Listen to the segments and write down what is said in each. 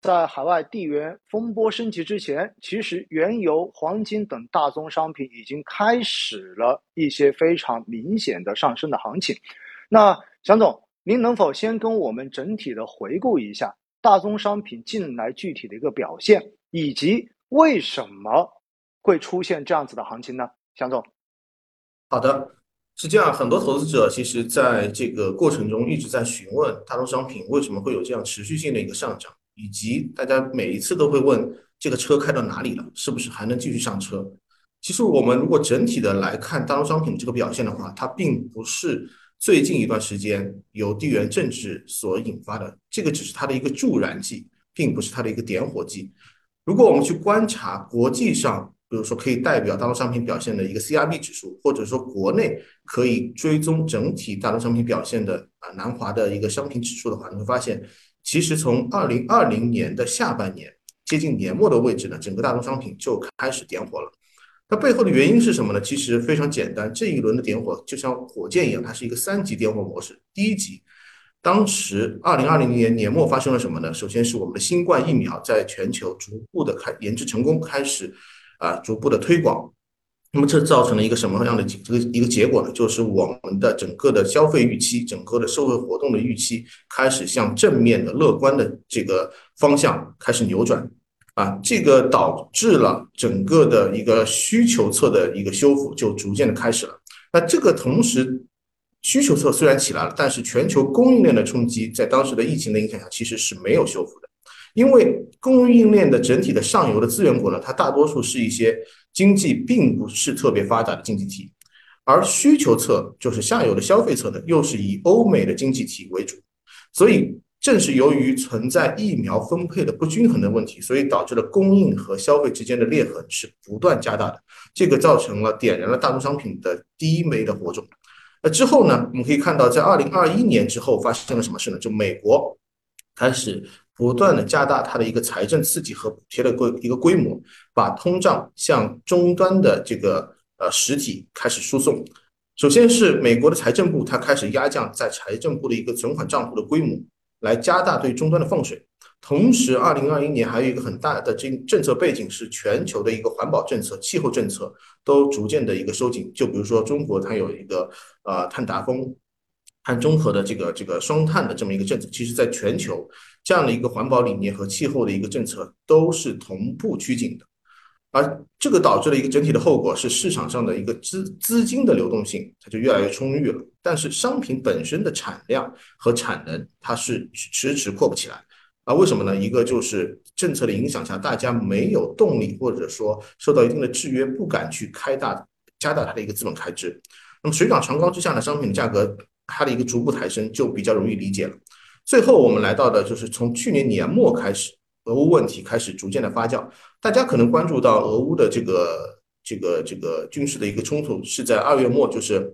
在海外地缘风波升级之前，其实原油、黄金等大宗商品已经开始了一些非常明显的上升的行情。那蒋总，您能否先跟我们整体的回顾一下大宗商品近来具体的一个表现，以及为什么会出现这样子的行情呢？蒋总，好的，是这样，很多投资者其实在这个过程中一直在询问大宗商品为什么会有这样持续性的一个上涨。以及大家每一次都会问这个车开到哪里了，是不是还能继续上车？其实我们如果整体的来看大宗商品这个表现的话，它并不是最近一段时间由地缘政治所引发的，这个只是它的一个助燃剂，并不是它的一个点火剂。如果我们去观察国际上，比如说可以代表大宗商品表现的一个 CRB 指数，或者说国内可以追踪整体大宗商品表现的啊南华的一个商品指数的话，你会发现。其实从二零二零年的下半年接近年末的位置呢，整个大宗商品就开始点火了。它背后的原因是什么呢？其实非常简单，这一轮的点火就像火箭一样，它是一个三级点火模式。第一级，当时二零二零年年末发生了什么呢？首先是我们的新冠疫苗在全球逐步的开研制成功，开始啊逐步的推广。那么这造成了一个什么样的这个一个结果呢？就是我们的整个的消费预期、整个的社会活动的预期开始向正面的、乐观的这个方向开始扭转，啊，这个导致了整个的一个需求侧的一个修复就逐渐的开始了。那这个同时，需求侧虽然起来了，但是全球供应链的冲击在当时的疫情的影响下其实是没有修复的，因为供应链的整体的上游的资源国呢，它大多数是一些。经济并不是特别发达的经济体，而需求侧就是下游的消费侧呢，又是以欧美的经济体为主，所以正是由于存在疫苗分配的不均衡的问题，所以导致了供应和消费之间的裂痕是不断加大的，这个造成了点燃了大宗商品的第一枚的火种。那之后呢，我们可以看到，在二零二一年之后发生了什么事呢？就美国开始。不断的加大它的一个财政刺激和补贴的规一个规模，把通胀向终端的这个呃实体开始输送。首先是美国的财政部，它开始压降在财政部的一个存款账户的规模，来加大对终端的放水。同时，二零二一年还有一个很大的政政策背景是全球的一个环保政策、气候政策都逐渐的一个收紧。就比如说中国，它有一个呃碳达峰。碳中和的这个这个双碳的这么一个政策，其实在全球这样的一个环保理念和气候的一个政策都是同步趋紧的，而这个导致了一个整体的后果是市场上的一个资资金的流动性它就越来越充裕了，但是商品本身的产量和产能它是迟迟扩不起来啊？为什么呢？一个就是政策的影响下，大家没有动力或者说受到一定的制约，不敢去开大加大它的一个资本开支，那么水涨船高之下呢，商品的价格。它的一个逐步抬升就比较容易理解了。最后我们来到的就是从去年年末开始，俄乌问题开始逐渐的发酵。大家可能关注到俄乌的这个这个这个军事的一个冲突是在二月末，就是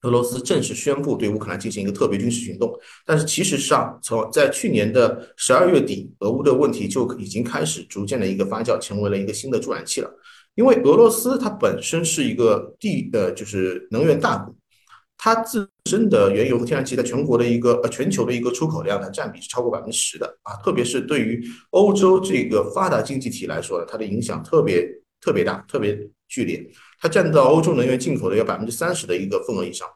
俄罗斯正式宣布对乌克兰进行一个特别军事行动。但是其实上从在去年的十二月底，俄乌的问题就已经开始逐渐的一个发酵，成为了一个新的助燃器了。因为俄罗斯它本身是一个地呃就是能源大国。它自身的原油和天然气在全国的一个呃全球的一个出口量，它占比是超过百分之十的啊，特别是对于欧洲这个发达经济体来说呢，它的影响特别特别大，特别剧烈。它占到欧洲能源进口的要百分之三十的一个份额以上，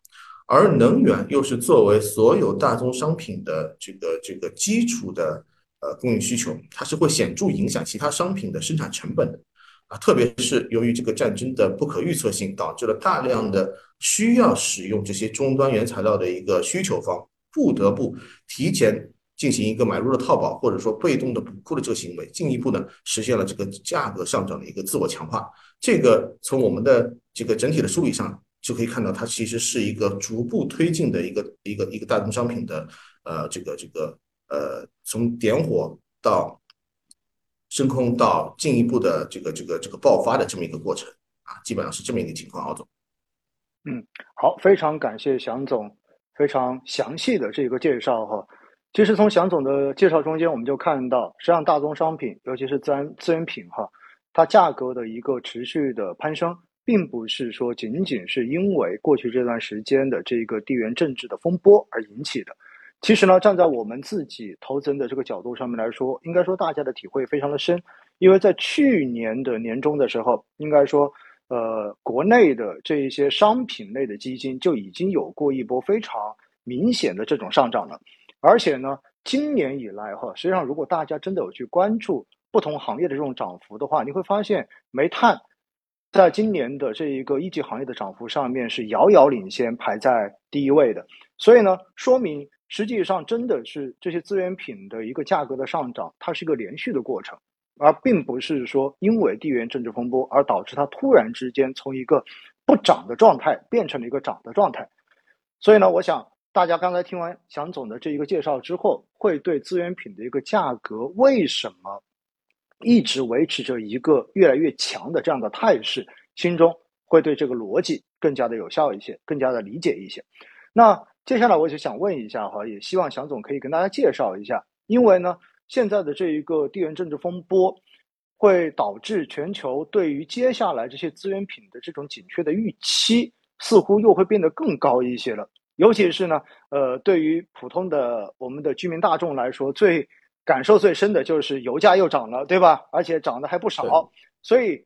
而能源又是作为所有大宗商品的这个这个基础的呃供应需求，它是会显著影响其他商品的生产成本的。啊，特别是由于这个战争的不可预测性，导致了大量的需要使用这些终端原材料的一个需求方不得不提前进行一个买入的套保，或者说被动的补库的这个行为，进一步呢实现了这个价格上涨的一个自我强化。这个从我们的这个整体的梳理上就可以看到，它其实是一个逐步推进的一个一个一个大宗商品的呃这个这个呃从点火到。升空到进一步的这个这个这个爆发的这么一个过程啊，基本上是这么一个情况，敖总。嗯，好，非常感谢翔总非常详细的这个介绍哈。其实从翔总的介绍中间，我们就看到，实际上大宗商品，尤其是自然资源品哈，它价格的一个持续的攀升，并不是说仅仅是因为过去这段时间的这个地缘政治的风波而引起的。其实呢，站在我们自己投资人的这个角度上面来说，应该说大家的体会非常的深，因为在去年的年中的时候，应该说，呃，国内的这一些商品类的基金就已经有过一波非常明显的这种上涨了，而且呢，今年以来哈，实际上如果大家真的有去关注不同行业的这种涨幅的话，你会发现煤炭在今年的这一个一级行业的涨幅上面是遥遥领先，排在第一位的，所以呢，说明。实际上，真的是这些资源品的一个价格的上涨，它是一个连续的过程，而并不是说因为地缘政治风波而导致它突然之间从一个不涨的状态变成了一个涨的状态。所以呢，我想大家刚才听完祥总的这一个介绍之后，会对资源品的一个价格为什么一直维持着一个越来越强的这样的态势，心中会对这个逻辑更加的有效一些，更加的理解一些。那。接下来我就想问一下哈，也希望祥总可以跟大家介绍一下，因为呢，现在的这一个地缘政治风波，会导致全球对于接下来这些资源品的这种紧缺的预期，似乎又会变得更高一些了。尤其是呢，呃，对于普通的我们的居民大众来说，最感受最深的就是油价又涨了，对吧？而且涨得还不少。所以，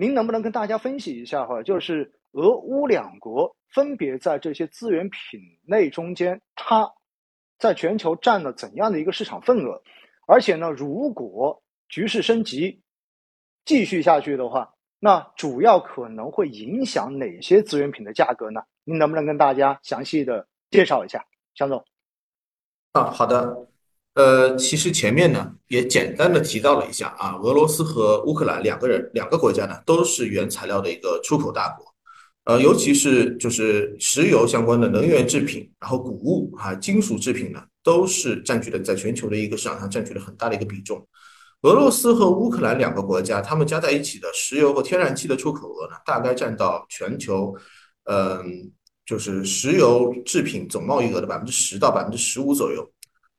您能不能跟大家分析一下哈，就是俄乌两国？分别在这些资源品类中间，它在全球占了怎样的一个市场份额？而且呢，如果局势升级继续下去的话，那主要可能会影响哪些资源品的价格呢？您能不能跟大家详细的介绍一下，向总？啊，好的。呃，其实前面呢也简单的提到了一下啊，俄罗斯和乌克兰两个人两个国家呢都是原材料的一个出口大国。呃，尤其是就是石油相关的能源制品，然后谷物啊、金属制品呢，都是占据了在全球的一个市场上占据了很大的一个比重。俄罗斯和乌克兰两个国家，他们加在一起的石油和天然气的出口额呢，大概占到全球，嗯，就是石油制品总贸易额的百分之十到百分之十五左右，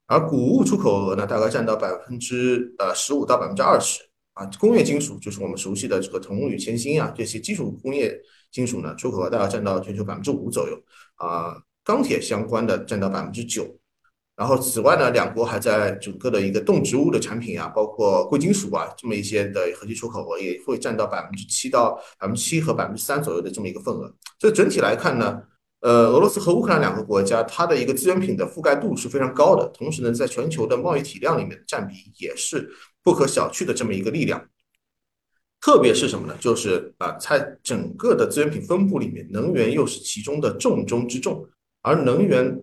而谷物出口额呢，大概占到百分之呃十五到百分之二十。啊，工业金属就是我们熟悉的这个铜、铝、铅、锌啊，这些基础工业。金属呢，出口额大概占到全球百分之五左右，啊，钢铁相关的占到百分之九，然后此外呢，两国还在整个的一个动植物的产品啊，包括贵金属啊，这么一些的合计出口额也会占到百分之七到百分之七和百分之三左右的这么一个份额。所以整体来看呢，呃，俄罗斯和乌克兰两个国家，它的一个资源品的覆盖度是非常高的，同时呢，在全球的贸易体量里面占比也是不可小觑的这么一个力量。特别是什么呢？就是啊，在整个的资源品分布里面，能源又是其中的重中之重。而能源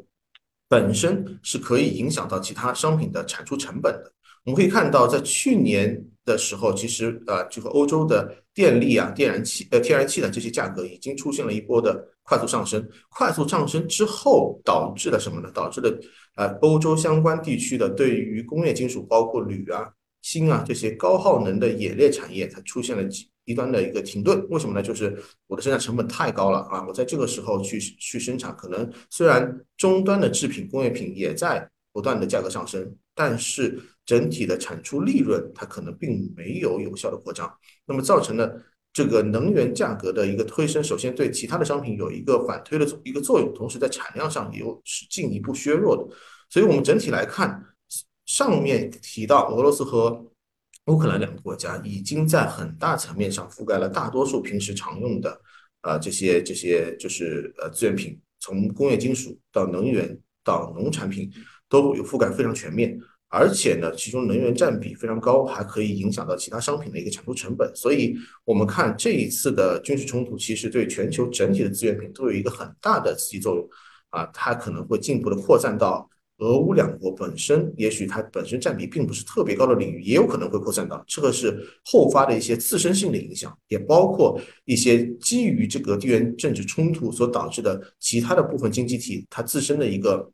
本身是可以影响到其他商品的产出成本的。我们可以看到，在去年的时候，其实呃，这个欧洲的电力啊、天然气呃、天然气的这些价格已经出现了一波的快速上升。快速上升之后，导致了什么呢？导致了呃，欧洲相关地区的对于工业金属，包括铝啊。锌啊，这些高耗能的冶炼产业，它出现了极低端的一个停顿。为什么呢？就是我的生产成本太高了啊！我在这个时候去去生产，可能虽然终端的制品、工业品也在不断的价格上升，但是整体的产出利润它可能并没有有效的扩张。那么造成了这个能源价格的一个推升，首先对其他的商品有一个反推的一个作用，同时在产量上又是进一步削弱的。所以我们整体来看。上面提到，俄罗斯和乌克兰两个国家已经在很大层面上覆盖了大多数平时常用的，呃，这些这些就是呃资源品，从工业金属到能源到农产品都有覆盖非常全面，而且呢，其中能源占比非常高，还可以影响到其他商品的一个产出成本。所以，我们看这一次的军事冲突，其实对全球整体的资源品都有一个很大的刺激作用啊，它可能会进一步的扩散到。俄乌两国本身，也许它本身占比并不是特别高的领域，也有可能会扩散到。这个是后发的一些自身性的影响，也包括一些基于这个地缘政治冲突所导致的其他的部分经济体它自身的一个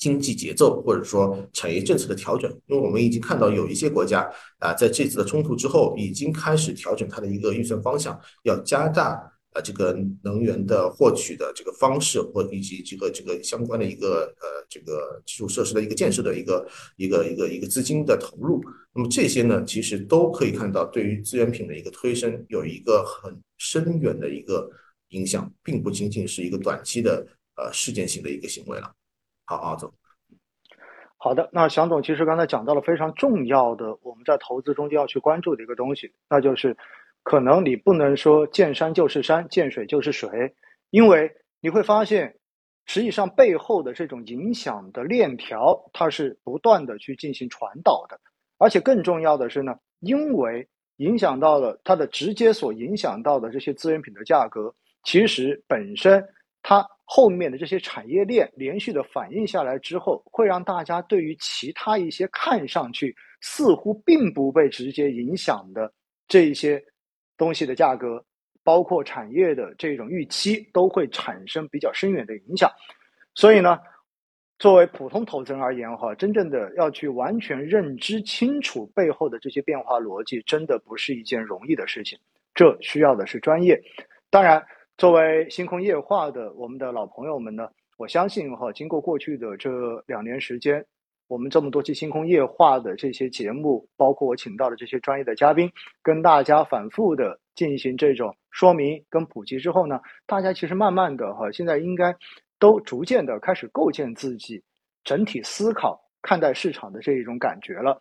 经济节奏，或者说产业政策的调整。因为我们已经看到有一些国家啊，在这次的冲突之后，已经开始调整它的一个预算方向，要加大。啊，这个能源的获取的这个方式，或以及这个这个相关的一个呃这个基础设施的一个建设的一个一个一个一个资金的投入，那么这些呢，其实都可以看到对于资源品的一个推升有一个很深远的一个影响，并不仅仅是一个短期的呃事件性的一个行为了。好，阿总。好的，那祥总其实刚才讲到了非常重要的，我们在投资中间要去关注的一个东西，那就是可能你不能说见山就是山，见水就是水，因为你会发现，实际上背后的这种影响的链条，它是不断的去进行传导的，而且更重要的是呢，因为影响到了它的直接所影响到的这些资源品的价格，其实本身它。后面的这些产业链连续的反应下来之后，会让大家对于其他一些看上去似乎并不被直接影响的这一些东西的价格，包括产业的这种预期，都会产生比较深远的影响。所以呢，作为普通投资人而言哈，真正的要去完全认知清楚背后的这些变化逻辑，真的不是一件容易的事情。这需要的是专业，当然。作为星空夜话的我们的老朋友们呢，我相信哈，经过过去的这两年时间，我们这么多期星空夜话的这些节目，包括我请到的这些专业的嘉宾，跟大家反复的进行这种说明跟普及之后呢，大家其实慢慢的哈，现在应该都逐渐的开始构建自己整体思考看待市场的这一种感觉了。